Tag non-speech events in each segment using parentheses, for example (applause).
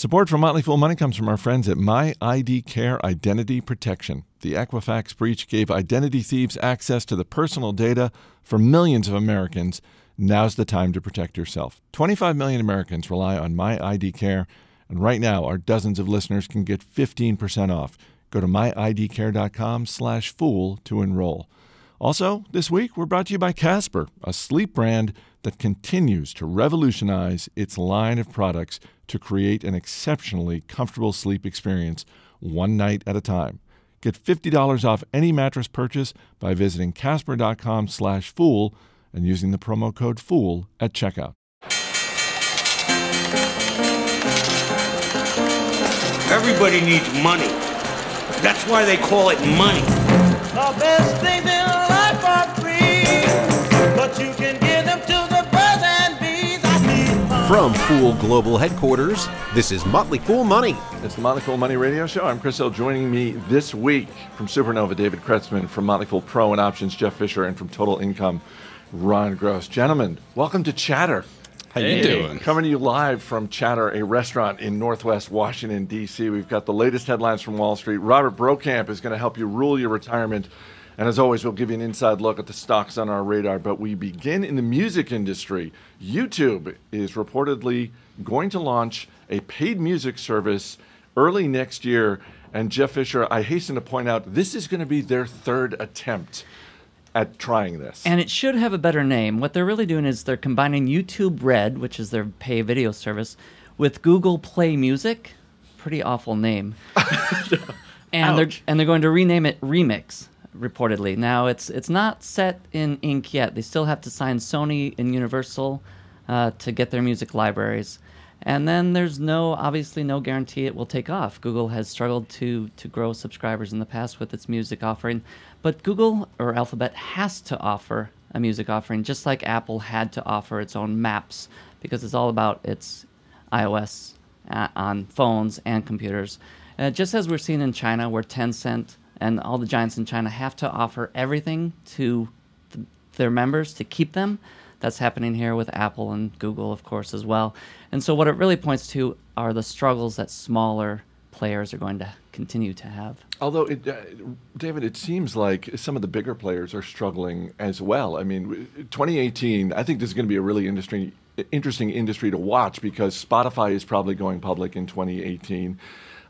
Support for Motley Fool Money comes from our friends at My ID Care Identity Protection. The Equifax breach gave identity thieves access to the personal data for millions of Americans. Now's the time to protect yourself. 25 million Americans rely on My ID Care, and right now our dozens of listeners can get 15% off. Go to myidcare.com/fool to enroll. Also, this week we're brought to you by Casper, a sleep brand that continues to revolutionize its line of products to create an exceptionally comfortable sleep experience one night at a time. Get $50 off any mattress purchase by visiting casper.com slash fool and using the promo code FOOL at checkout. Everybody needs money. That's why they call it money. The best things you can give them to the birds and bees. I need From Fool Global Headquarters, this is Motley Fool Money. It's the Motley Fool Money Radio Show. I'm Chris Hill. Joining me this week from Supernova, David Kretzmann, from Motley Fool Pro and Options, Jeff Fischer, and from Total Income, Ron Gross. Gentlemen, welcome to Chatter. How you doing? Coming to you live from Chatter, a restaurant in Northwest Washington, D.C. We've got the latest headlines from Wall Street. Robert Brokamp is going to help you rule your retirement. And as always, we'll give you an inside look at the stocks on our radar. But we begin in the music industry. YouTube is reportedly going to launch a paid music service early next year. And Jeff Fischer, I hasten to point out, this is going to be their third attempt at trying this. And it should have a better name. What they're really doing is they're combining YouTube Red, which is their pay video service, with Google Play Music. Pretty awful name. (laughs) and they're and they're going to rename it Remix. Reportedly, now it's it's not set in ink yet. They still have to sign Sony and Universal uh, to get their music libraries. And then there's no obviously no guarantee it will take off. Google has struggled to to grow subscribers in the past with its music offering, but Google or Alphabet has to offer a music offering just like Apple had to offer its own maps because it's all about its iOS uh, on phones and computers. Uh, just as we're seeing in China where Tencent and all the giants in China have to offer everything to th- their members to keep them. That's happening here with Apple and Google, of course, as well. And so, what it really points to are the struggles that smaller players are going to continue to have. Although, it, uh, David, it seems like some of the bigger players are struggling as well. I mean, 2018, I think this is going to be a really industry, interesting industry to watch because Spotify is probably going public in 2018.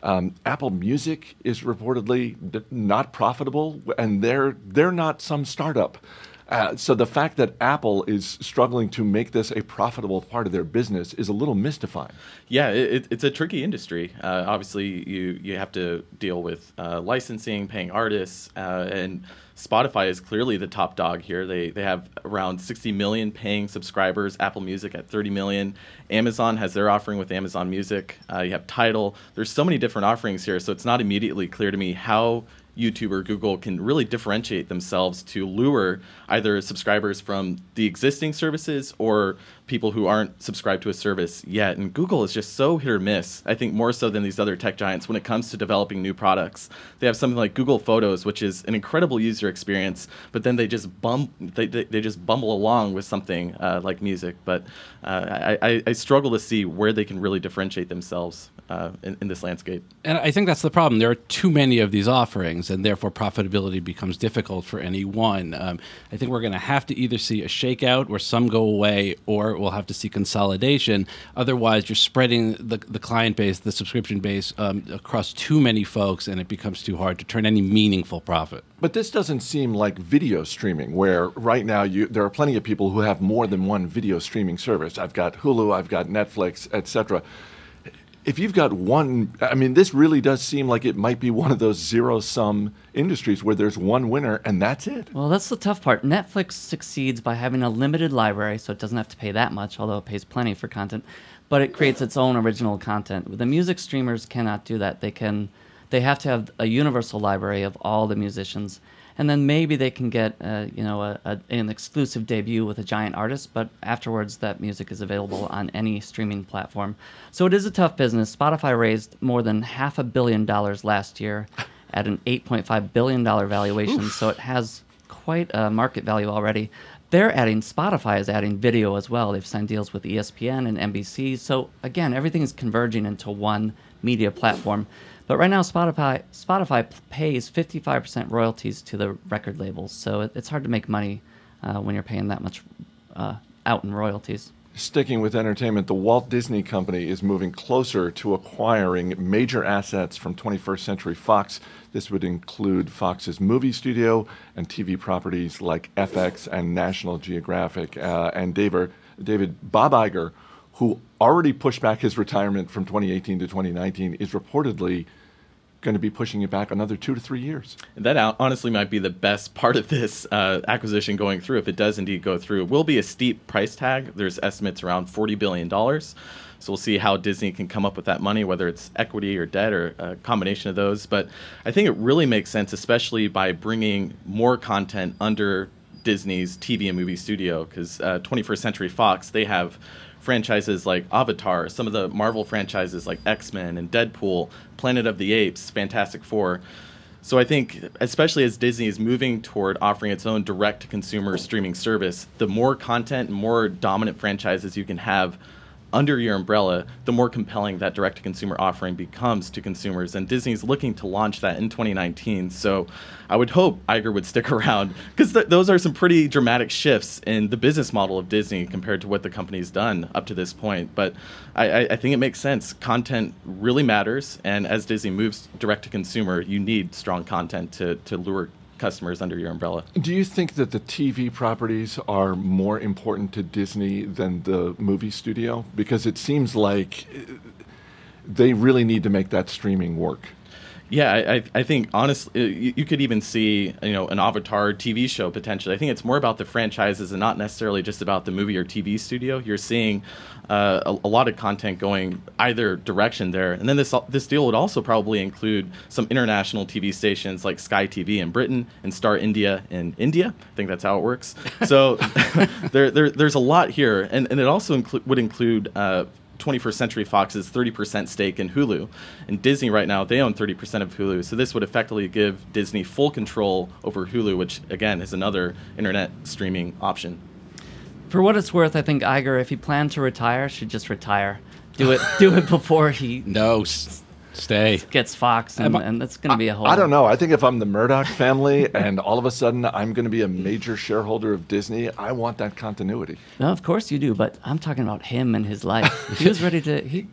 Um, Apple Music is reportedly d- not profitable, and they're they're not some startup. Uh, so the fact that Apple is struggling to make this a profitable part of their business is a little mystifying. Yeah, it, it's a tricky industry. Uh, obviously, you you have to deal with uh, licensing, paying artists, uh, and Spotify is clearly the top dog here. They they have around 60 million paying subscribers. Apple Music at 30 million. Amazon has their offering with Amazon Music. Uh, you have Tidal. There's so many different offerings here, so it's not immediately clear to me how YouTube or Google can really differentiate themselves to lure either subscribers from the existing services or people who aren't subscribed to a service yet. And Google is just so hit or miss, I think more so than these other tech giants when it comes to developing new products. They have something like Google Photos, which is an incredible user experience, but then they just bum they, they, they just bumble along with something uh, like music. But uh, I, I, struggle to see where they can really differentiate themselves uh, in, in this landscape. And I think that's the problem. There are too many of these offerings, and therefore profitability becomes difficult for any one. Um, I think we're going to have to either see a shakeout where some go away, or we'll have to see consolidation. Otherwise, you're spreading the, the client base, the subscription base, um, across too many folks, and it becomes too hard to turn any meaningful profit. But this doesn't seem like video streaming, where right now you, there are plenty of people who have more than one video streaming service. I've got Hulu, I've got Netflix, etc. If you've got one, I mean, this really does seem like it might be one of those zero sum industries where there's one winner and that's it. Well, that's the tough part. Netflix succeeds by having a limited library, so it doesn't have to pay that much, although it pays plenty for content. But it creates its own original content. The music streamers cannot do that. They can, they have to have a universal library of all the musicians, and then maybe they can get, uh, you know, a, a, an exclusive debut with a giant artist. But afterwards, that music is available on any streaming platform. So it is a tough business. Spotify raised more than half a billion dollars last year (laughs) at an $8.5 billion valuation, so it has quite a market value already. they're adding Spotify is adding video as well. They've signed deals with ESPN and NBC. So again, everything is converging into one media platform. But right now, Spotify Spotify pays 55% royalties to the record labels. So it, it's hard to make money uh, when you're paying that much uh, out in royalties. Sticking with entertainment, the Walt Disney Company is moving closer to acquiring major assets from 21st Century Fox. This would include Fox's movie studio and TV properties like FX and National Geographic. Uh, and David, David Bob Iger, who already pushed back his retirement from 2018 to 2019, is reportedly going to be pushing it back another two to three years. And that honestly might be the best (laughs) part of this uh, acquisition going through. If it does indeed go through, it will be a steep price tag. There's estimates around $40 billion. So we'll see how Disney can come up with that money, whether it's equity or debt or a combination of those. But I think it really makes sense, especially by bringing more content under Disney's TV and movie studio, because uh, 21st Century Fox, they have franchises like Avatar, some of the Marvel franchises like X Men and Deadpool, Planet of the Apes, Fantastic Four. So I think, especially as Disney is moving toward offering its own direct to consumer streaming service, the more content more dominant franchises you can have under your umbrella, the more compelling that direct to consumer offering becomes to consumers. And Disney's looking to launch that in 2019. So I would hope Iger would stick (laughs) around because th- those are some pretty dramatic shifts in the business model of Disney compared to what the company's done up to this point. But I, I, think it makes sense. Content really matters. And as Disney moves direct to consumer, you need strong content to, to lure customers under your umbrella. Do you think that the TV properties are more important to Disney than the movie studio? Because it seems like they really need to make that streaming work. Yeah, I, I- think honestly, you, you could even see you know an Avatar TV show potentially. I think it's more about the franchises and not necessarily just about the movie or TV studio. You're seeing uh, a, a lot of content going either direction there, and then this this deal would also probably include some international TV stations like Sky TV in Britain and Star India in India. I think that's how it works. So (laughs) there, there there's a lot here, and, and it also inclu- would include. Uh, 21st Century Fox's 30% stake in Hulu. And Disney right now, they own 30% of Hulu. So this would effectively give Disney full control over Hulu, which again is another internet streaming option. For what it's worth, I think Iger, if he planned to retire, should just retire. Do it. do it before he No, s- stay. gets Fox, and, I- and that's going to be a whole. I don't know. I think if I'm the Murdoch family (laughs) and all of a sudden I'm going to be a major shareholder of Disney, I want that continuity. No, of course you do, but I'm talking about him and his life. he was ready to. He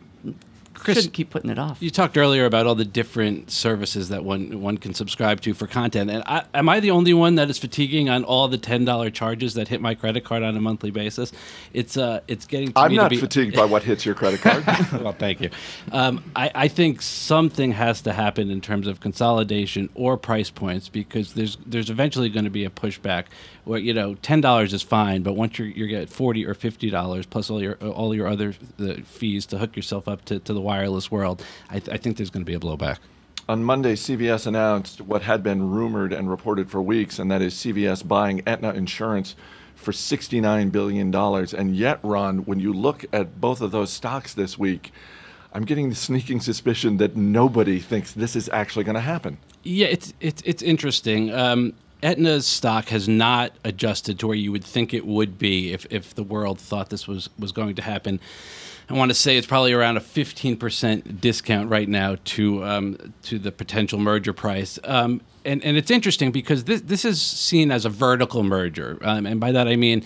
Chris, shouldn't keep putting it off. You talked earlier about all the different services that one one can subscribe to for content, and I, am I the only one that is fatiguing on all the ten dollar charges that hit my credit card on a monthly basis? It's uh, it's getting. To I'm me not to be, (laughs) fatigued by what hits your credit card. (laughs) well, thank you. Um, I, I think something has to happen in terms of consolidation or price points because there's there's eventually going to be a pushback where you know ten dollars is fine, but once you're you get forty or fifty dollars plus all your all your other fees to hook yourself up to, to the wireless world, I, th- I think there's going to be a blowback. On Monday, CVS announced what had been rumored and reported for weeks, and that is CVS buying Aetna Insurance for $69 billion. And yet, Ron, when you look at both of those stocks this week, I'm getting the sneaking suspicion that nobody thinks this is actually going to happen. Yeah, it's it's it's interesting. Um, Aetna's stock has not adjusted to where you would think it would be if, if the world thought this was, was going to happen. I want to say it's probably around a 15% discount right now to um, to the potential merger price. Um, and, and it's interesting because this, this is seen as a vertical merger. Um, and by that I mean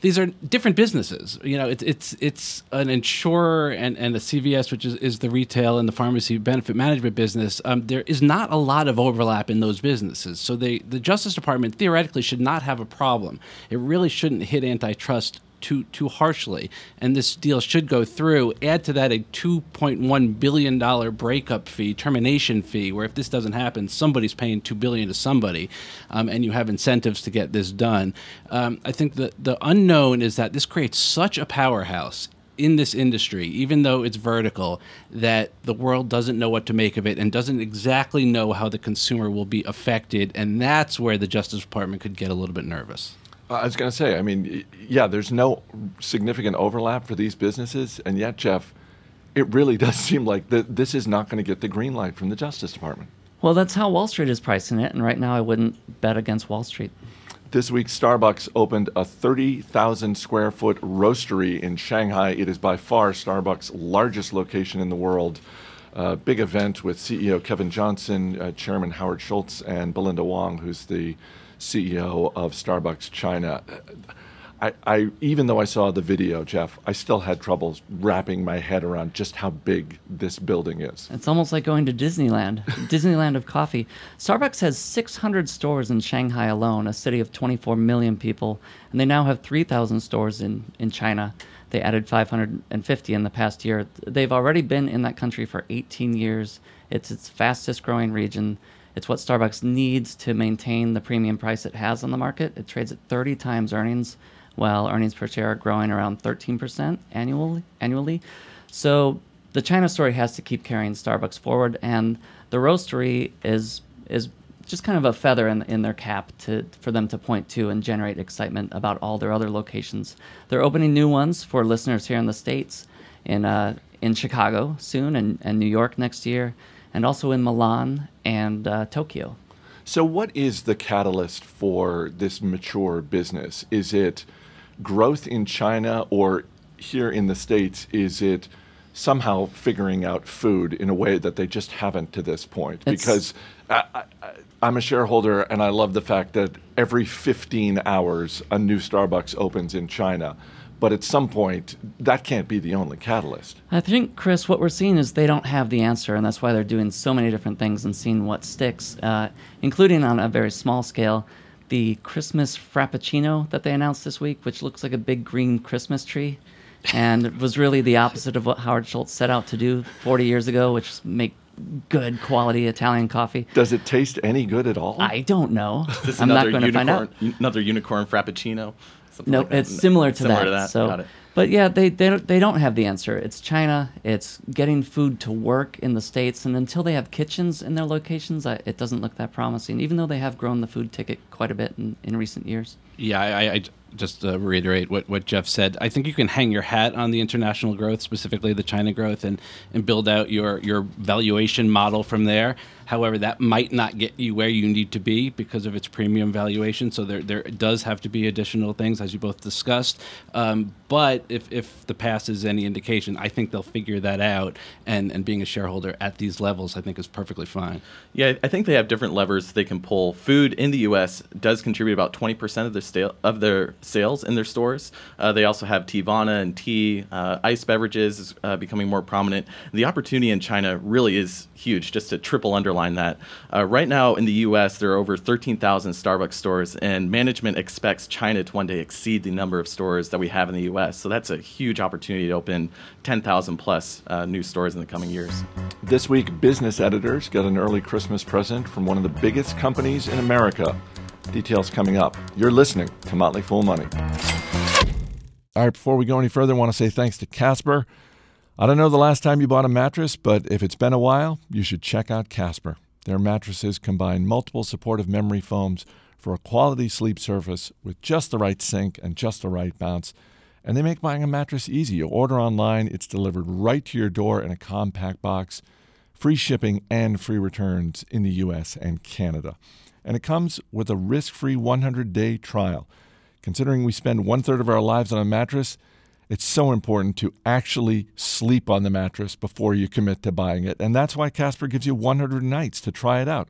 these are different businesses. You know, it's it's it's an insurer and, and a CVS, which is, is the retail and the pharmacy benefit management business. Um, there is not a lot of overlap in those businesses, so they the Justice Department theoretically should not have a problem. It really shouldn't hit antitrust too too harshly, and this deal should go through. Add to that a two point one billion dollar breakup fee, termination fee, where if this doesn't happen, somebody's paying two billion to somebody, um, and you have incentives to get this done. Um, I think the the unknown is that this creates such a powerhouse in this industry, even though it's vertical, that the world doesn't know what to make of it and doesn't exactly know how the consumer will be affected, and that's where the Justice Department could get a little bit nervous. I was going to say, I mean, yeah, there's no significant overlap for these businesses, and yet, Jeff, it really (laughs) does seem like th- this is not going to get the green light from the Justice Department. Well, that's how Wall Street is pricing it, and right now I wouldn't bet against Wall Street. This week, Starbucks opened a 30,000 square foot roastery in Shanghai. It is by far Starbucks' largest location in the world. Uh, big event with CEO Kevin Johnson, uh, Chairman Howard Schultz, and Belinda Wong, who's the CEO of Starbucks China. I, I, even though I saw the video, Jeff, I still had troubles wrapping my head around just how big this building is. It's almost like going to Disneyland, (laughs) Disneyland of coffee. Starbucks has 600 stores in Shanghai alone, a city of 24 million people, and they now have 3,000 stores in, in China. They added 550 in the past year. They've already been in that country for 18 years. It's its fastest growing region. It's what Starbucks needs to maintain the premium price it has on the market. It trades at 30 times earnings while earnings per share are growing around 13% annually. Annually, so the China story has to keep carrying Starbucks forward, and the roastery is is just kind of a feather in, in their cap to for them to point to and generate excitement about all their other locations. They're opening new ones for listeners here in the states, in uh, in Chicago soon, and, and New York next year, and also in Milan and uh, Tokyo. So, what is the catalyst for this mature business? Is it growth in China or here in the States, is it somehow figuring out food in a way that they just haven't to this point? It's- because I, I, I'm a shareholder and I love the fact that every 15 hours a new Starbucks opens in China. But at some point, that can't be the only catalyst. I think, Chris, what we're seeing is they don't have the answer, and that's why they're doing so many different things and seeing what sticks, uh, including on a very small scale. The Christmas Frappuccino that they announced this week, which looks like a big green Christmas tree, and it was really the opposite of what Howard Schultz set out to do 40 years ago, which is make good quality Italian coffee. Does it taste any good at all? I don't know. This I'm not going to find out. another unicorn frappuccino? Something No, like it's similar to Similar that. to that. So, but yeah, they they don't, they don't have the answer. It's China. It's getting food to work in the states, and until they have kitchens in their locations, I, it doesn't look that promising. Even though they have grown the food ticket quite a bit in, in recent years. Yeah, I, I- just uh, reiterate what, what Jeff said. I think you can hang your hat on the international growth, specifically the China growth, and, and build out your, your valuation model from there. However, that might not get you where you need to be because of its premium valuation. So there, there does have to be additional things, as you both discussed. Um, but if, if the past is any indication, I think they'll figure that out. And, and being a shareholder at these levels, I think, is perfectly fine. Yeah, I think they have different levers they can pull. Food in the U.S. does contribute about 20% of their of their sales in their stores. Uh, they also have Teavana and tea. Uh, ice beverages uh, becoming more prominent. The opportunity in China really is huge. Just to triple underline that, uh, right now in the U.S. there are over 13,000 Starbucks stores, and management expects China to one day exceed the number of stores that we have in the U.S. So that's a huge opportunity to open 10,000 plus uh, new stores in the coming years. This week, business editors got an early Christmas present from one of the biggest companies in America. Details coming up. You're listening to Motley Fool Money. All right, before we go any further, I want to say thanks to Casper. I don't know the last time you bought a mattress, but if it's been a while, you should check out Casper. Their mattresses combine multiple supportive memory foams for a quality sleep surface with just the right sink and just the right bounce. And they make buying a mattress easy. You order online, it's delivered right to your door in a compact box, free shipping and free returns in the US and Canada. And it comes with a risk free 100 day trial. Considering we spend one third of our lives on a mattress, it's so important to actually sleep on the mattress before you commit to buying it. And that's why Casper gives you 100 nights to try it out.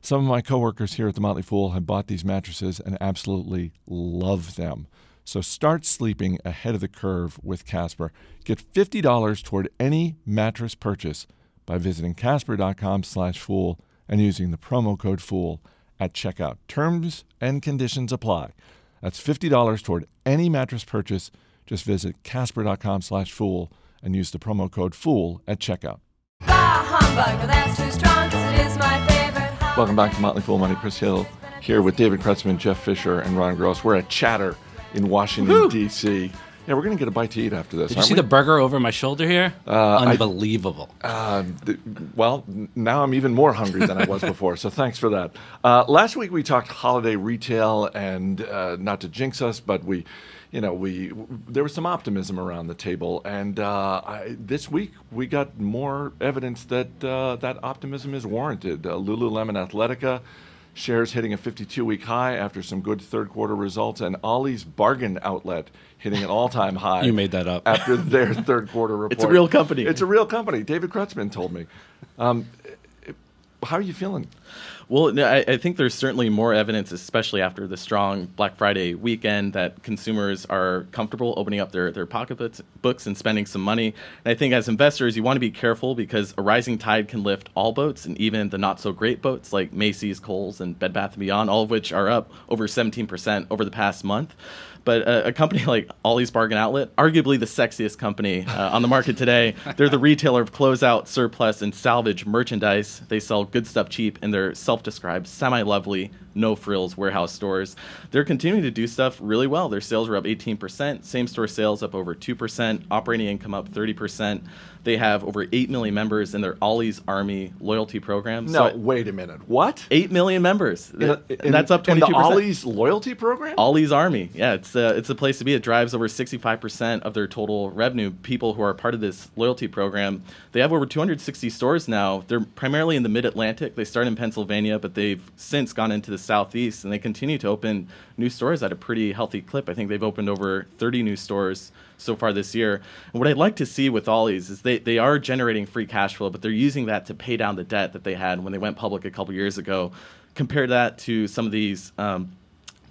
Some of my coworkers here at the Motley Fool have bought these mattresses and absolutely love them. So start sleeping ahead of the curve with Casper. Get $50 toward any mattress purchase by visiting casper.com/fool and using the promo code fool at checkout. Terms and conditions apply. That's $50 toward any mattress purchase. Just visit casper.com slash fool and use the promo code fool at checkout. Bah humbug, that's too strong 'cause it is my favorite. Welcome back to Motley Fool Money. Chris Hill here with David Kretzmann, Jeff Fischer, and Ron Gross. We're at Chatter in Washington, D.C. Yeah, we're going to get a bite to eat after this. Did you see we? the burger over my shoulder here? Unbelievable. Uh, th- well, now I'm even more hungry than I was (laughs) before, so thanks for that. Uh, last week we talked holiday retail, and uh, not to jinx us, but we, you know, we w- there was some optimism around the table, and uh, I, this week we got more evidence that uh, that optimism is warranted. Uh, Lululemon Athletica Shares hitting a 52 week high after some good third quarter results, and Ollie's Bargain Outlet hitting an all time (laughs) high. You made that up. (laughs) After their third quarter report. (laughs) It's a real company. It's a real company. David Kretzmann told me. Um, how are you feeling? Well, I, I think there's certainly more evidence, especially after the strong Black Friday weekend, that consumers are comfortable opening up their, their pocketbooks books and spending some money. And I think as investors, you want to be careful because a rising tide can lift all boats and even the not so great boats like Macy's, Kohl's, and Bed Bath & Beyond, all of which are up over 17% over the past month. But uh, a company (laughs) like Ollie's Bargain Outlet, arguably the sexiest company uh, on the market today, (laughs) they're the retailer of closeout, surplus, and salvage merchandise. They sell good stuff cheap and they're self described, semi lovely, no frills warehouse stores. They're continuing to do stuff really well. Their sales are up 18%, same store sales up over 2%, operating income up 30%. They have over 8 million members in their Ollie's Army loyalty program. No, So, wait a minute. What? 8 million members. In, a- and in- that's up 22%. in the Ollie's loyalty program? Ollie's Army. Yeah, it's a, it's a place to be. It drives over 65% of their total revenue. People who are part of this loyalty program, they have over 260 stores now. They're primarily in the Mid Atlantic. They start in Pennsylvania, but they've since gone into the Southeast, and they continue to open new stores at a pretty healthy clip. I think they've opened over 30 new stores so far this year. And what I'd like to see with Ollie's is they, they are generating free cash flow, but they're using that to pay down the debt that they had when they went public a couple years ago. Compare that to some of these um,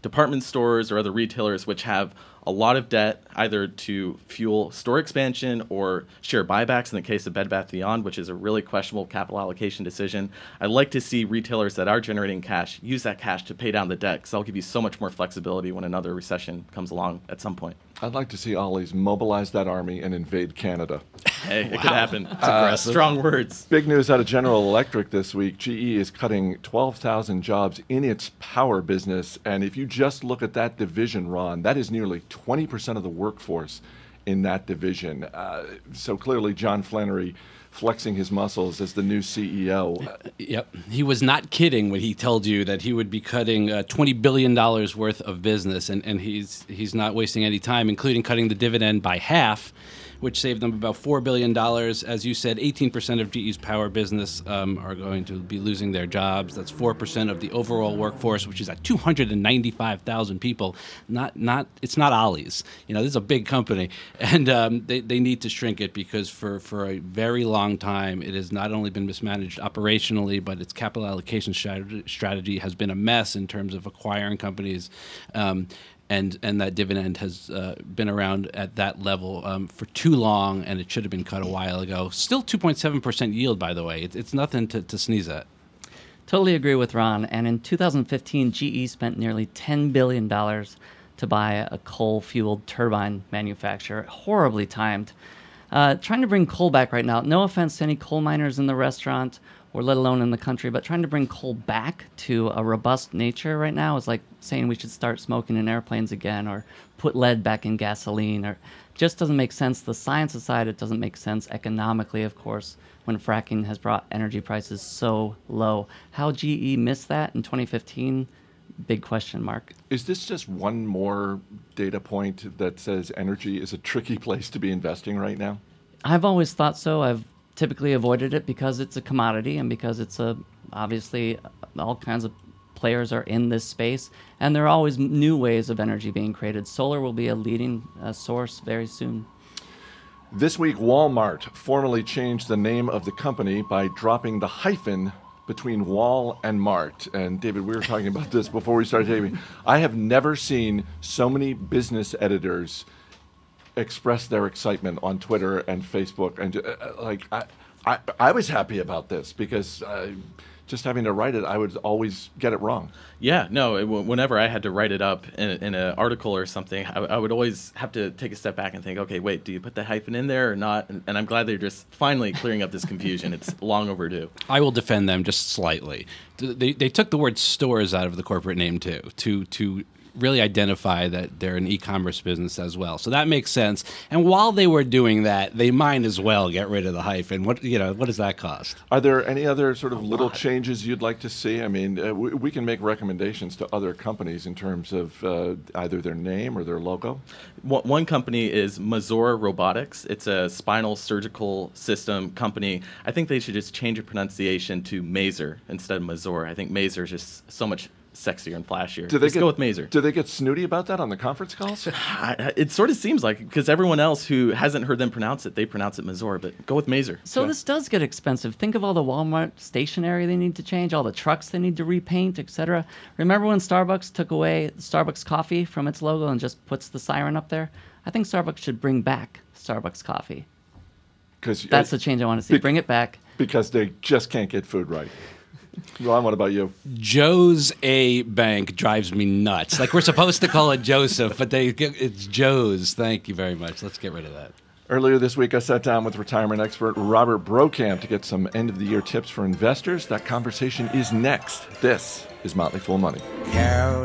department stores or other retailers which have a lot of debt either to fuel store expansion or share buybacks in the case of Bed Bath Beyond, which is a really questionable capital allocation decision. I'd like to see retailers that are generating cash use that cash to pay down the debt because that'll give you so much more flexibility when another recession comes along at some point. I'd like to see Ollie's mobilize that army and invade Canada. Hey, it could happen. Uh, strong words. Big news out of General Electric this week. GE is cutting 12,000 jobs in its power business. And if you just look at that division, Ron, that is nearly 20% of the workforce in that division. Uh, so clearly, John Flannery flexing his muscles as the new CEO. Yep. He was not kidding when he told you that he would be cutting uh, $20 billion worth of business, and, and he's, he's not wasting any time, including cutting the dividend by half, which saved them about $4 billion. As you said, 18% of GE's power business um, are going to be losing their jobs. That's 4% of the overall workforce, which is at 295,000 people. Not, not, it's not Ollie's. You know, this is a big company, (laughs) and um, they, they need to shrink it because for, for a very long time, it has not only been mismanaged operationally, but its capital allocation strategy, strategy has been a mess in terms of acquiring companies. Um, and, and that dividend has uh, been around at that level um, for too long, and it should have been cut a while ago. Still 2.7% yield, by the way. It's, it's nothing to, to sneeze at. Totally agree with Ron. And in 2015, GE spent nearly $10 billion to buy a coal fueled turbine manufacturer. Horribly timed. Uh, trying to bring coal back right now. No offense to any coal miners in the restaurant or let alone in the country, but trying to bring coal back to a robust nature right now is like saying we should start smoking in airplanes again or put lead back in gasoline or just doesn't make sense. The science aside, it doesn't make sense economically, of course, when fracking has brought energy prices so low. How GE missed that in 2015, big question mark. Is this just one more data point that says energy is a tricky (laughs) place to be investing right now? I've always thought so. I've typically avoided it because it's a commodity and because it's a obviously all kinds of players are in this space and there are always new ways of energy being created. Solar will be a leading uh, source very soon. This week, Walmart formally changed the name of the company by dropping the hyphen between Wall and Mart. And David, we were talking about this before we started taping. I have never seen so many business editors express their excitement on Twitter and Facebook. And uh, like, I, I, I was happy about this because uh, just having to write it, I would always get it wrong. Yeah, no. it- Whenever I had to write it up in, in an article or something, I, I would always have to take a step back and think, okay, wait, do you put the hyphen in there or not? And, and I'm glad they're just finally clearing up this confusion. it's long overdue. I will defend them just slightly. They, they took the word stores out of the corporate name too to to really identify that they're an e-commerce business as well. So that makes sense. And while they were doing that, they might as well get rid of the hyphen. What you know, what does that cost? Are there any other sort of little changes you'd like to see? I mean, uh, we, we can make recommendations to other companies in terms of uh, either their name or their logo. One one company is Mazor Robotics. It's a spinal surgical system company. I think they should just change the pronunciation to Mazer instead of Mazor. I think Mazer is just so much sexier and flashier. Do they just get, go with Mazer. Do they get snooty about that on the conference calls? (sighs) I- It sort of seems like because everyone else who hasn't heard them pronounce it, they pronounce it Mazor, but go with Mazer. So this does get expensive. Think of all the Walmart stationery they need to change, all the trucks they need to repaint, etc. Remember when Starbucks took away Starbucks coffee from its logo and just puts the siren up there? I think Starbucks should bring back Starbucks coffee. Because That's uh, the change I want to see. Be- Bring it back. because they just can't get food right. Ron, what about you? Joe's A Bank drives me nuts. Like we're supposed to call it Joseph, but they it's Joe's. Thank you very much. Let's get rid of that. Earlier this week, I sat down with retirement expert Robert Brokamp to get some end of the year tips for investors. That conversation is next. This is Motley Fool Money. I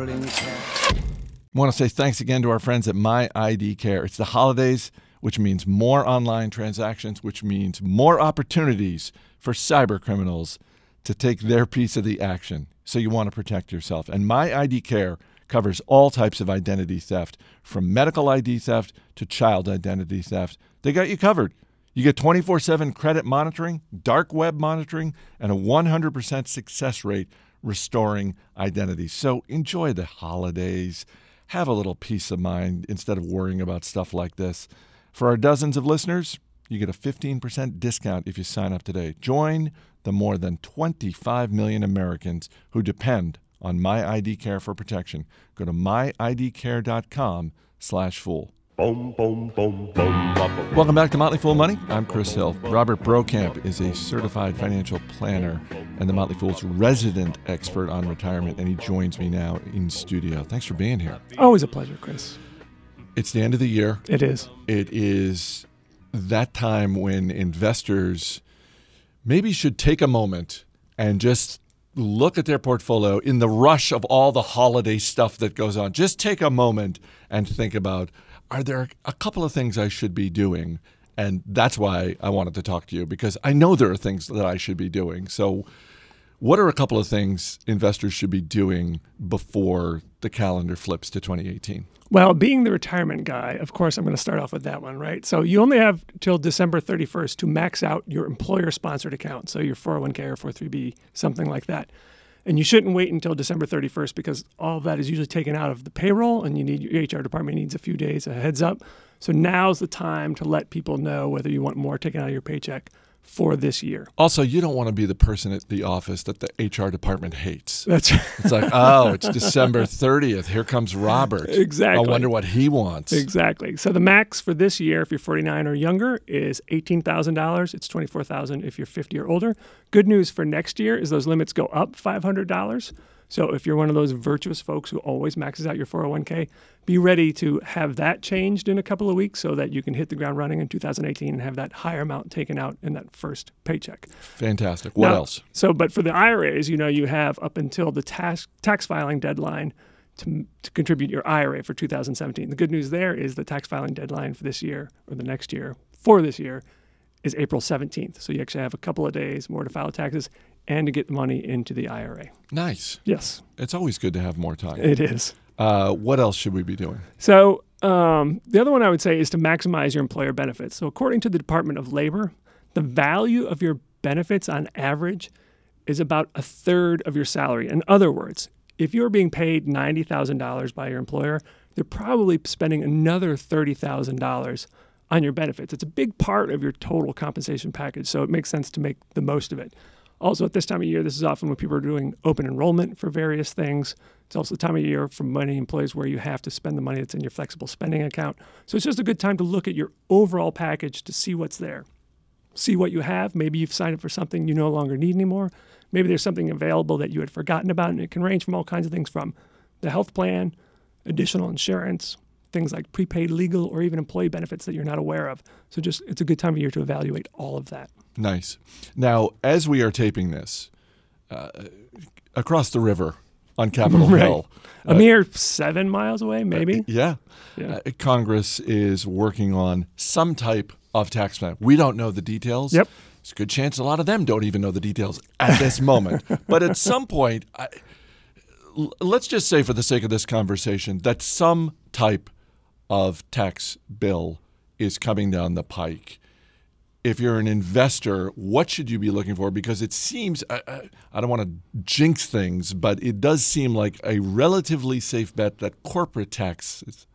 want to say thanks again to our friends at My ID Care. It's the holidays, which means more online transactions, which means more opportunities for cyber criminals to take their piece of the action. So you want to protect yourself. And My ID Care covers all types of identity theft, from medical ID theft to child identity theft. They got you covered. You get 24 7 credit monitoring, dark web monitoring, and a 100% success rate restoring identity. So enjoy the holidays. Have a little peace of mind instead of worrying about stuff like this. For our dozens of listeners, you get a 15% discount if you sign up today. Join the more than 25 million Americans who depend on My ID Care for protection. Go to myidcare.com slash fool. Boom boom, boom, boom, Welcome back to Motley Fool Money. I'm Chris Hill. Robert Brokamp is a certified financial planner and the Motley Fool's resident expert on retirement, and he joins me now in studio. Thanks for being here. Always a pleasure, Chris. It's the end of the year. It is. It is that time when investors maybe should take a moment and just look at their portfolio in the rush of all the holiday stuff that goes on. Just take a moment and think about are there a couple of things I should be doing? And that's why I wanted to talk to you because I know there are things that I should be doing. So, what are a couple of things investors should be doing before the calendar flips to 2018? Well, being the retirement guy, of course, I'm going to start off with that one, right? So you only have till December 31st to max out your employer sponsored account. So your 401k or 403b, something like that. And you shouldn't wait until December 31st because all of that is usually taken out of the payroll and you need your HR department needs a few days, a heads up. So now's the time to let people know whether you want more taken out of your paycheck for this year. Also, you don't want to be the person at the office that the HR department hates. That's It's like, oh, it's December 30th. Here comes Robert. Exactly. I wonder what he wants. Exactly. So the max for this year, if you're 49 or younger, is $18,000. It's 24,000 if you're 50 or older. Good news for next year is those limits go up $500. So if you're one of those virtuous folks who always maxes out your 401k, be ready to have that changed in a couple of weeks so that you can hit the ground running in 2018 and have that higher amount taken out in that first paycheck. Fantastic. What Now- else? So, but for the IRAs, you know, you have up until the tax tax filing deadline to, to contribute your IRA for 2017. The good news there is the tax filing deadline for this year or the next year for this year is April 17th. So you actually have a couple of days more to file taxes and to get the money into the IRA. Nice. Yes, It's always good to have more time. it is. Uh, what else should we be doing? So um, the other one I would say is to maximize your employer benefits. So according to the Department of Labor, the value of your benefits on average is about a third of your salary. In other words, if you're being paid ninety thousand dollars by your employer, they're probably spending another thirty thousand dollars on your benefits. It's a big part of your total compensation package, so it makes sense to make the most of it. Also, at this time of year, this is often when people are doing open enrollment for various things. It's also the time of year for many employees where you have to spend the money that's in your flexible spending account. So it's just a good time to look at your overall package to see what's there. See what you have. Maybe you've signed up for something you no longer need anymore. Maybe there's something available that you had forgotten about, and it can range from all kinds of things from the health plan, additional insurance, things like prepaid legal or even employee benefits that you're not aware of. So just it's a good time of year to evaluate all of that. Nice. Now, as we are taping this, uh, across the river on Capitol (laughs) Right. Hill. A mere seven miles away, maybe. Yeah. Yeah. Uh, Congress is working on some type of tax plan. We don't know the details. Yep. It's a good chance a lot of them don't even know the details at this moment. (laughs) but at some point, I, l- let's just say, for the sake of this conversation, that some type of tax bill is coming down the pike. If you're an investor, what should you be looking for? Because it seems, I, I, don't want to jinx things, but it does seem like a relatively safe bet that corporate tax,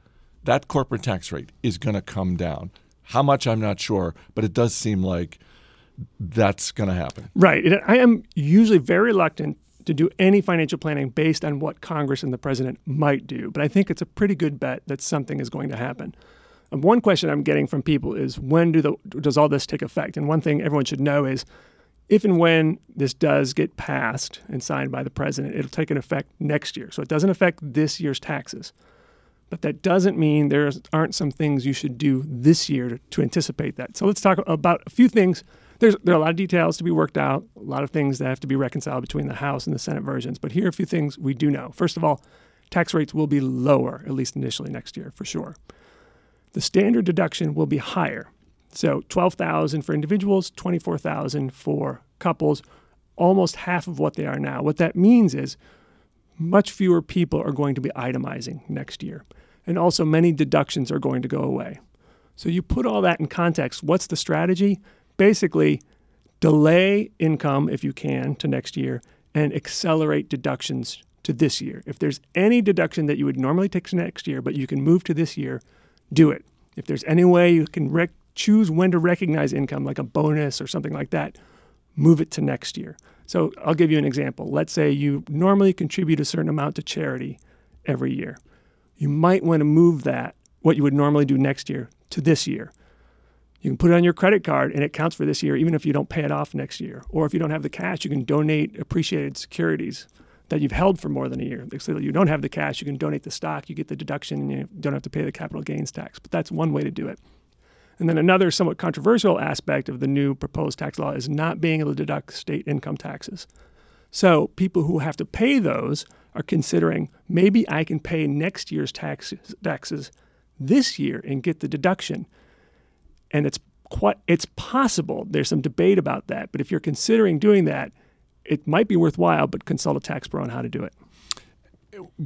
that corporate tax rate is going to come down. How much, I'm not sure, but it does seem like that's going to happen. Right. I am usually very reluctant to do any financial planning based on what Congress and the president might do, but I think it's a pretty good bet that something is going to happen. One question I'm getting from people is when do the, does all this take effect? And one thing everyone should know is if and when this does get passed and signed by the president, it'll take an effect next year. So it doesn't affect this year's taxes. But that doesn't mean there aren't some things you should do this year to, to anticipate that. So let's talk about a few things. There's, there are a lot of details to be worked out, a lot of things that have to be reconciled between the House and the Senate versions. But here are a few things we do know. First of all, tax rates will be lower, at least initially next year, for sure. The standard deduction will be higher. So 12,000 for individuals, 24,000 for couples, almost half of what they are now. What that means is much fewer people are going to be itemizing next year. And also, many deductions are going to go away. So, you put all that in context. What's the strategy? Basically, delay income if you can to next year and accelerate deductions to this year. If there's any deduction that you would normally take to next year, but you can move to this year, do it. If there's any way you can rec- choose when to recognize income, like a bonus or something like that, move it to next year. So I'll give you an example. Let's say you normally contribute a certain amount to charity every year. You might want to move that, what you would normally do next year, to this year. You can put it on your credit card and it counts for this year, even if you don't pay it off next year. Or if you don't have the cash, you can donate appreciated securities that you've held for more than a year. So you don't have the cash, you can donate the stock, you get the deduction, and you don't have to pay the capital gains tax. But that's one way to do it. And then another somewhat controversial aspect of the new proposed tax law is not being able to deduct state income taxes. So people who have to pay those are considering maybe I can pay next year's taxes, taxes this year and get the deduction. And it's quite it's possible. There's some debate about that, but if you're considering doing that, it might be worthwhile, but consult a tax pro on how to do it.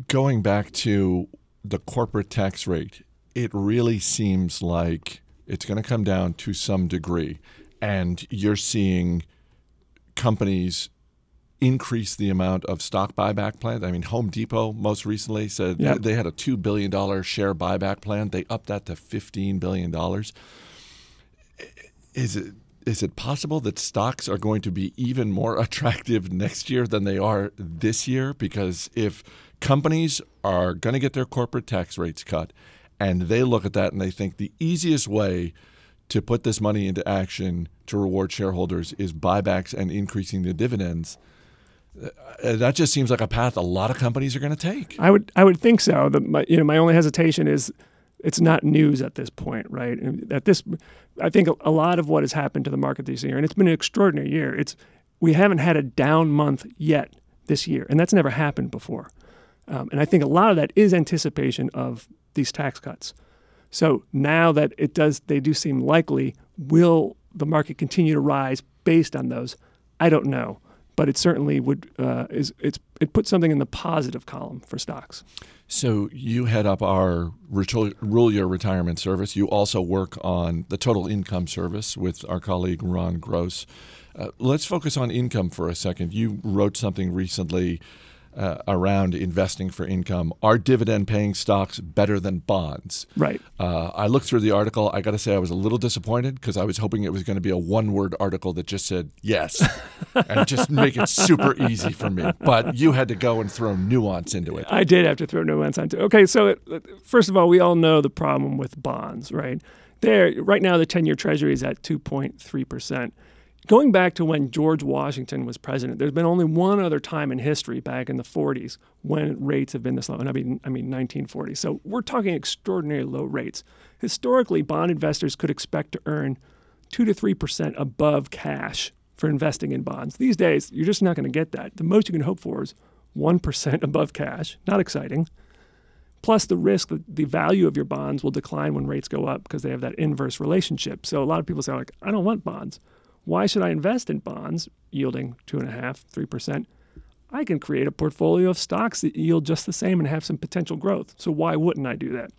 Going back to the corporate tax rate, it really seems like it's going to come down to some degree. And you're seeing companies increase the amount of stock buyback plans. I mean, Home Depot most recently said Yep. they had a $2 billion share buyback plan. They upped that to $15 billion. Is it is it possible that stocks are going to be even more (laughs) attractive next year than they are this year? Because if companies are going to get their corporate tax rates cut and they look at that and they think the easiest way to put this money into action to reward shareholders is buybacks and increasing the dividends, uh, that just seems like a path a lot of companies are going to take. I would I would think so. The, my, you know, my only hesitation is it's not news at this point, right? At this, I think a, a lot of what has happened to the market this year, and it's been an extraordinary year. It's we haven't had a down month yet this year, and that's never happened before. Um, and I think a lot of that is anticipation of these tax cuts. So now that it does, they do seem likely. Will the market continue to rise based on those? I don't know, but it certainly would. Uh, is it's it puts something in the positive column for stocks. So you head up our Rule Your Retirement Service. You also work on the Total Income Service with our colleague Ron Gross. Uh, let's focus on income for a second. You wrote something recently uh, around investing for income. Are dividend-paying stocks better than bonds? Right. Uh, I looked through the article. I got to say, I was a little disappointed because I was hoping it was going to be a one-word article that just said yes, (laughs) and just make it super easy for me. But you had to go and throw nuance into it. I did have to throw nuance into it. Okay, so it, first of all, we all know the problem with bonds, right? There, right now, the ten-year Treasury is at two point three percent. Going back to when George Washington was president, there's been only one other time in history, back in the 40s, when rates have been this low. And I mean, I mean 1940. So we're talking extraordinarily low rates. Historically, bond investors could expect to earn two to three percent above cash for investing in bonds. These days, you're just not going to get that. The most you can hope for is 1% above cash. Not exciting. Plus, the risk that the value of your bonds will decline when rates go up because they have that inverse relationship. So, a lot of people say, like, I don't want bonds. Why should I invest in bonds yielding 2.5%, 3%? I can create a portfolio of stocks that yield just the same and have some potential growth. So, why wouldn't I do that?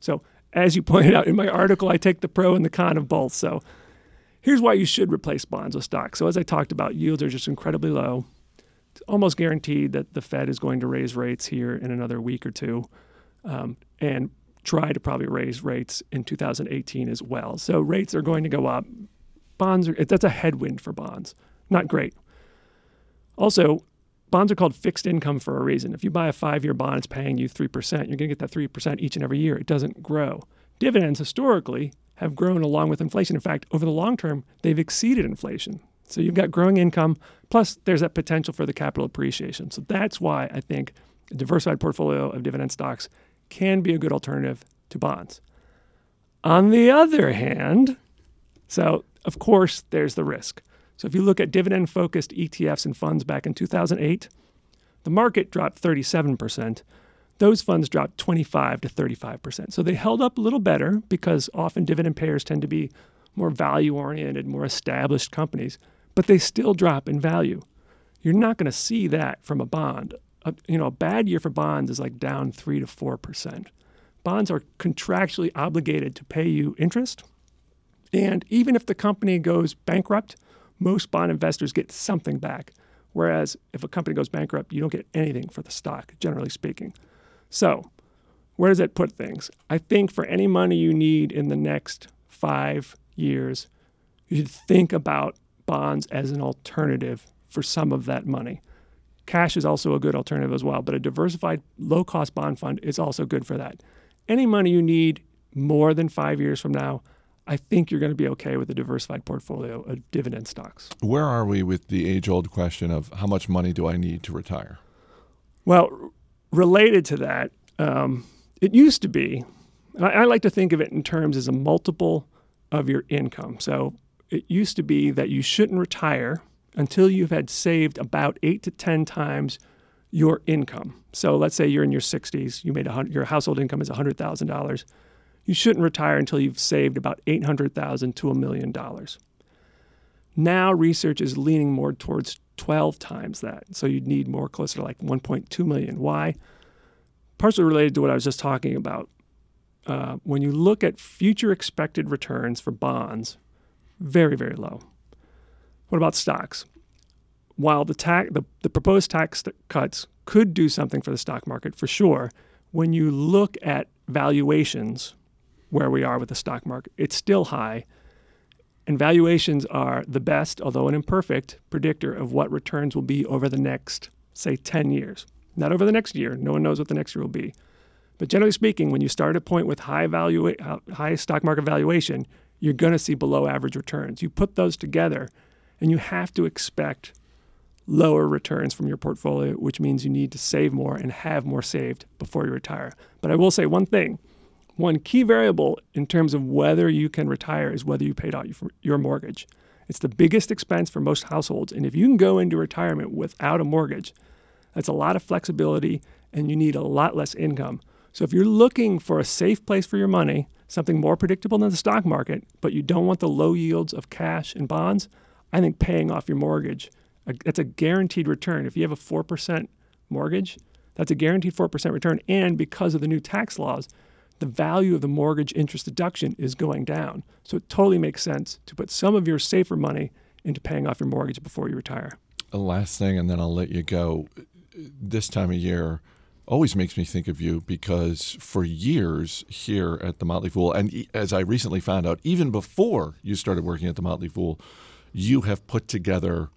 So, as you (laughs) pointed out in my article, I take the pro and the con of both. So, here's why you should replace bonds with stocks. So, as I talked about, yields are just incredibly low. It's almost guaranteed that the Fed is going to raise rates here in another week or two um, and try to probably raise rates in 2018 as well. So, rates are going to go up. Bonds are, that's a headwind for bonds. Not great. Also, bonds are called fixed income for a reason. If you buy a five year bond, it's paying you 3%. You're going to get that 3% each and every year. It doesn't grow. Dividends historically have grown along with inflation. In fact, over the long term, they've exceeded inflation. So you've got growing income, plus there's that potential for the capital appreciation. So that's why I think a diversified portfolio of dividend stocks can be a good alternative to bonds. On the other hand, so of course, there's the risk. So if you look at dividend focused ETFs and funds back in 2008, the market dropped 37%. Those funds dropped 25 to 35%. So they held up a little better because often dividend payers tend to be more value oriented, more established companies, but they still drop in value. You're not going to see that from a bond. A, you know, a bad year for bonds is like down 3 to 4%. Bonds are contractually obligated to pay you interest. And even if the company goes bankrupt, most bond investors get something back. Whereas if a company goes bankrupt, you don't get anything for the stock, generally speaking. So, where does that put things? I think for any money you need in the next five years, you should think about bonds as an alternative for some of that money. Cash is also a good alternative as well, but a diversified low cost bond fund is also good for that. Any money you need more than five years from now, I think you're going to be okay with a diversified portfolio of dividend stocks. Where are we with the age old question of how much money do I need to retire? Well, related to that, um, it used to be, I, I like to think of it in terms as a multiple of your income. So it used to be that you shouldn't retire until you've had saved about eight to 10 times your income. So let's say you're in your 60s, you made a, your household income is $100,000 you shouldn't retire until you've saved about 800,000 to a million dollars. Now research is leaning more towards 12 times that. So you'd need more closer to like 1.2 million. Why? Partially related to what I was just talking about. Uh, when you look at future expected returns for bonds, very, very low. What about stocks? While the, tax, the, the proposed tax cuts could do something for the stock market for sure, when you look at valuations, where we are with the stock market, it's still high. And valuations are the best, although an imperfect, predictor of what returns will be over the next, say, 10 years. Not over the next year. No one knows what the next year will be. But generally speaking, when you start a point with high value, uh, high stock market valuation, you're going to see below average returns. You put those together, and you have to expect lower returns from your portfolio, which means you need to save more and have more saved before you retire. But I will say one thing one key variable in terms of whether you can retire is whether you paid out your mortgage. It's the biggest expense for most households. And if you can go into retirement without a mortgage, that's a lot of flexibility and you need a lot less income. So if you're looking for a safe place for your money, something more predictable than the stock market, but you don't want the low yields of cash and bonds, I think paying off your mortgage, uh, that's a guaranteed return. If you have a 4% mortgage, that's a guaranteed 4% return. And because of the new tax laws, the value of the mortgage interest deduction is going down. So it totally makes sense to put some of your safer money into paying off your mortgage before you retire. The last thing, and then I'll let you go. This time of year always makes me think of you because for years here at the Motley Fool, and as I recently found out, even before you started working at the Motley Fool, you have put together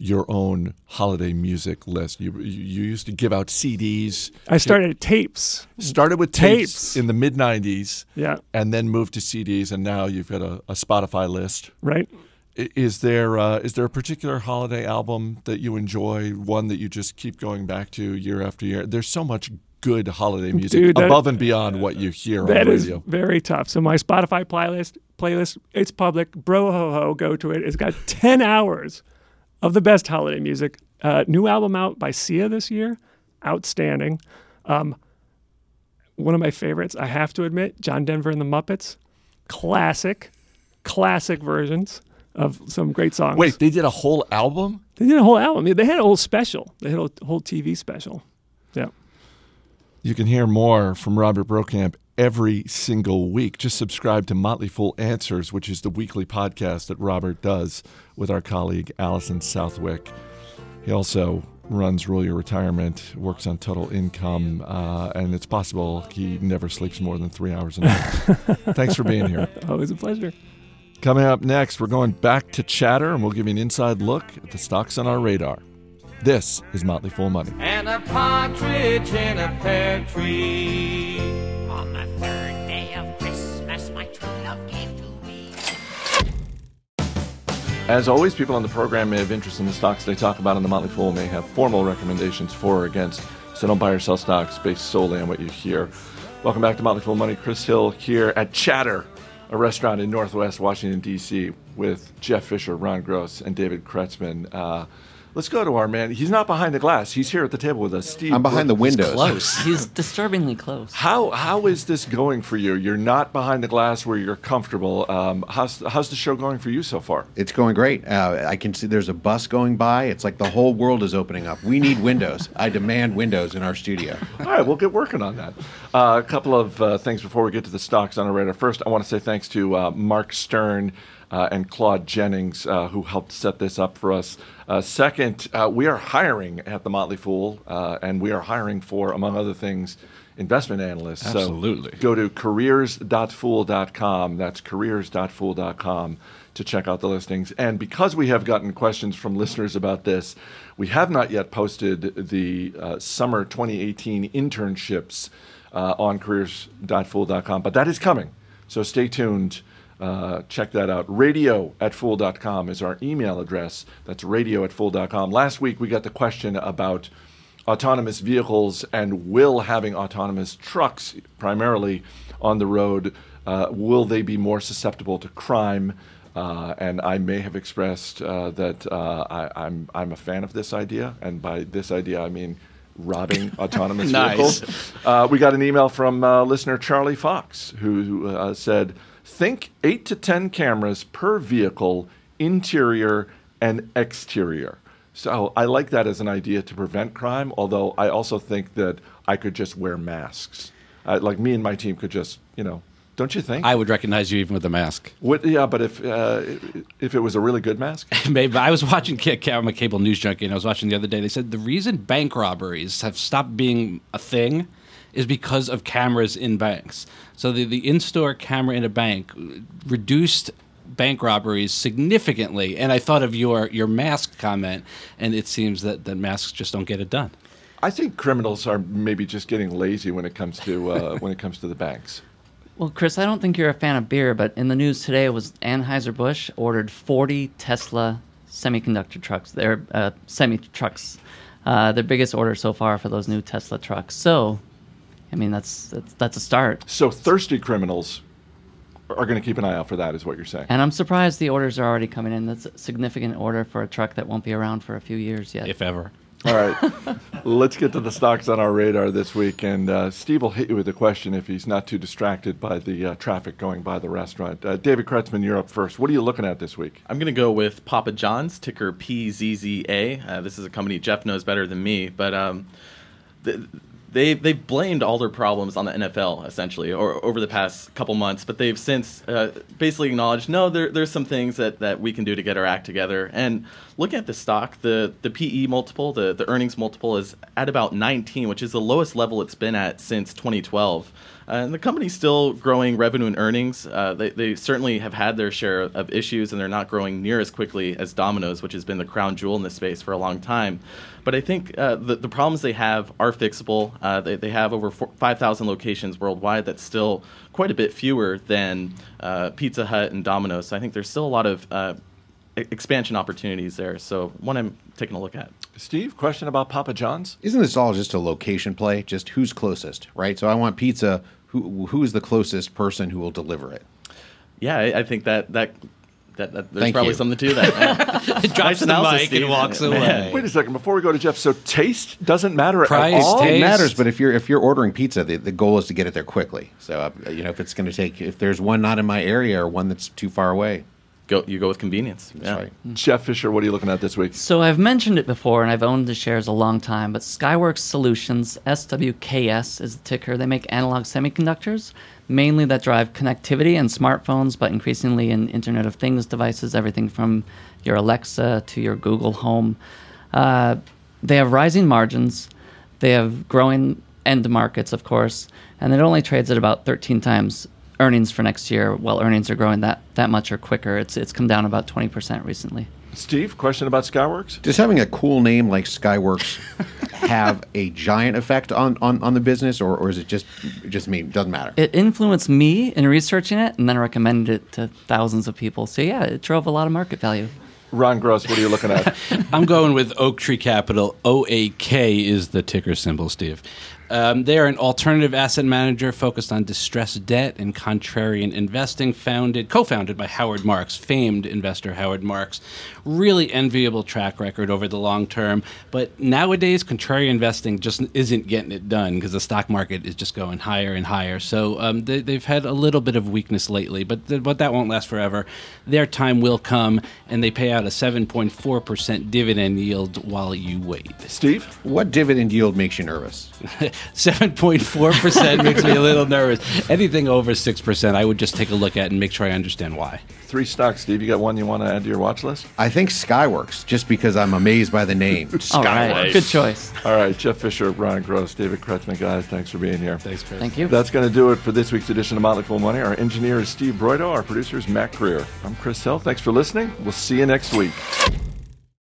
your own holiday music list. You you used to give out CDs. I started tapes. Started with tapes, tapes. in the mid '90s. Yeah, and then moved to CDs, and now you've got a, a Spotify list. Right. Is there uh, is there a particular holiday album that you enjoy? One that you just keep going back to year after year? There's so much good holiday music Dude, that, above and beyond what you hear that on the radio. That is very tough. So my Spotify playlist playlist it's public. Bro ho ho, go to it. It's got ten hours of the best holiday music. Uh, new album out by Sia this year, outstanding. Um, one of my favorites, I have to admit, John Denver and the Muppets, classic, classic versions of some great songs. Wait, they did a whole album? they did a whole album. They had a whole special. They had a whole TV special. Yeah. You can hear more from Robert Brokamp every single week. Just subscribe to Motley Fool Answers, which is the weekly podcast that Robert does with our colleague Allison Southwick. He also runs Rule Your Retirement, works on total income, uh, and it's possible he never sleeps more than three hours a night. (laughs) Thanks for being here. Always a pleasure. Coming up next, we're going back to chatter and we'll give you an inside look at the stocks on our radar. This is Motley Fool Money. and a partridge in a pear tree. As always, people on the program may have interest in the stocks they talk about on the Motley Fool may have formal recommendations for or against, so don't buy or sell stocks based solely on what you hear. Welcome back to Motley Fool Money. Chris Hill here at Chatter, a restaurant in Northwest Washington, D.C., with Jeff Fischer, Ron Gross, and David Kretzmann. Uh, let's go to our man. He's not behind the glass. He's here at the table with us. Steve. I'm behind the Brooks. windows. Close. (laughs) He's disturbingly close. How how is this going for you? You're not behind the glass where you're comfortable. Um, how's how's the show going for you so far? It's going great. Uh, I can see there's a bus going by. It's like the whole world is opening up. We need windows. I demand windows in our studio. (laughs) All right, we'll get working on that. Uh, a couple of uh, things before we get to the stocks on our radar. First, I want to say thanks to uh, Mark Stern uh, and Claude Jennings uh, who helped set this up for us. Uh, second, uh, we are hiring at the Motley Fool, uh, and we are hiring for, among other things, investment analysts. Absolutely. So go to careers.fool.com. That's careers.fool.com to check out the listings. And because we have gotten questions from listeners about this, we have not yet posted the uh, summer 2018 internships uh, on careers.fool.com, but that is coming. So stay tuned. Uh, check that out. Radio at fool.com is our email address. That's radio at fool.com. Last week we got the question about autonomous vehicles and will having autonomous trucks primarily on the road uh, will they be more susceptible to crime uh, and I may have expressed uh, that uh, I, I'm I'm a fan of this idea, and by this idea I mean robbing (laughs) autonomous Nice. vehicles. Uh, we got an email from uh, listener Charlie Fox who uh, said, "Think eight to ten cameras per vehicle, interior and exterior." So I like that as an idea to prevent crime. Although I also think that I could just wear masks, uh, like me and my team could just, you know, don't you think? I would recognize you even with a mask. Would, yeah, but if uh, if it was a really good mask, (laughs) Maybe I was watching. I'm a cable news junkie, and I was watching the other day. They said the reason bank robberies have stopped being a thing is because of cameras in banks. So the, the in-store camera in a bank reduced bank robberies significantly. And I thought of your your mask comment, and it seems that, that masks just don't get it done. I think criminals are maybe just getting lazy when it comes to uh, (laughs) when it comes to the banks. Well, Chris, I don't think you're a fan of beer, but in the news today was Anheuser-Busch ordered 40 Tesla semiconductor trucks. Their uh, semi trucks, uh, their biggest order so far for those new Tesla trucks. So, I mean, that's that's, that's a start. So thirsty criminals are going to keep an eye out for that, is what you're saying. And I'm surprised the orders are already coming in. That's a significant order for a truck that won't be around for a few years yet. If ever. All right, (laughs) let's get to the stocks on our radar this week. And uh, Steve will hit you with a question if he's not too distracted by the uh, traffic going by the restaurant. Uh, David Kretzmann, you're up first. What are you looking at this week? I'm going to go with Papa John's, ticker PZZA. Uh, this is a company Jeff knows better than me, but um, th- they they've blamed all their problems on the NFL essentially, or over the past couple months. But they've since uh, basically acknowledged no, there, there's some things that, that we can do to get our act together. And looking at the stock, the the PE multiple, the the earnings multiple is at about 19, which is the lowest level it's been at since 2012. Uh, and the company's still growing revenue and earnings. Uh, they, they certainly have had their share of issues, and they're not growing near as quickly as Domino's, which has been the crown jewel in this space for a long time. But I think uh, the, the problems they have are fixable. Uh, they, they have over 5,000 locations worldwide. That's still quite a bit fewer than uh, Pizza Hut and Domino's. So I think there's still a lot of uh, expansion opportunities there. So one I'm taking a look at. Steve, question about Papa John's? Isn't this all just a location play? Just who's closest, right? So I want pizza. Who who is the closest person who will deliver it? Yeah, I, I think that that That, that, there's Thank probably you. something to that. (laughs) Yeah. Drops Nice the analysis, mic and Steve. walks Man. away. Wait a second. Before we go to Jeff, so taste doesn't matter Price, at all. taste. It matters, but if you're if you're ordering pizza, the, the goal is to get it there quickly. So uh, you know, if it's going to take, if there's one not in my area or one that's too far away, Go, you go with convenience. that's yeah. right. Jeff Fischer, what are you looking at this week? So I've mentioned it before, and I've owned the shares a long time. But Skyworks Solutions (SWKS) is the ticker. They make analog semiconductors, mainly that drive connectivity in smartphones, but increasingly in Internet of Things devices, everything from your Alexa to your Google Home. Uh, they have rising margins. They have growing end markets, of course, and it only trades at about 13 times earnings for next year. While earnings are growing that that much or quicker, it's it's come down about 20% recently. Steve, question about Skyworks? Does having a cool name like Skyworks (laughs) have a giant effect on, on, on the business, or, or is it just just me? Doesn't matter. It influenced me in researching it, and then I recommended it to thousands of people. So yeah, it drove a lot of market value. Ron Gross, what are you looking at? (laughs) I'm going with Oaktree Capital. OAK is the ticker symbol, Steve. Um, they are an alternative asset manager focused on distressed debt and contrarian investing, founded, co-founded by Howard Marks, famed investor Howard Marks. Really enviable track record over the long term, but nowadays contrarian investing just isn't getting it done because the stock market is just going higher and higher. So um, they, they've had a little bit of weakness lately, but th- but that won't last forever. Their time will come, and they pay out a 7.4 percent dividend yield while you wait. Steve? What dividend yield makes you nervous? (laughs) 7.4 percent makes me a little nervous. Anything over six percent, I would just take a look at and make sure I understand why. Three stocks. Steve, you got one you want to add to your watch list? I think Skyworks, just because I'm amazed by the name. (laughs) All right, good choice. All right, Jeff Fischer, Ron Gross, David Kretzmann, guys, thanks for being here. Thanks, Chris. Thank you. That's going to do it for this week's edition of Motley Fool Money. Our engineer is Steve Broido. Our producer is Matt Greer. I'm Chris Hill. Thanks for listening. We'll see you next week.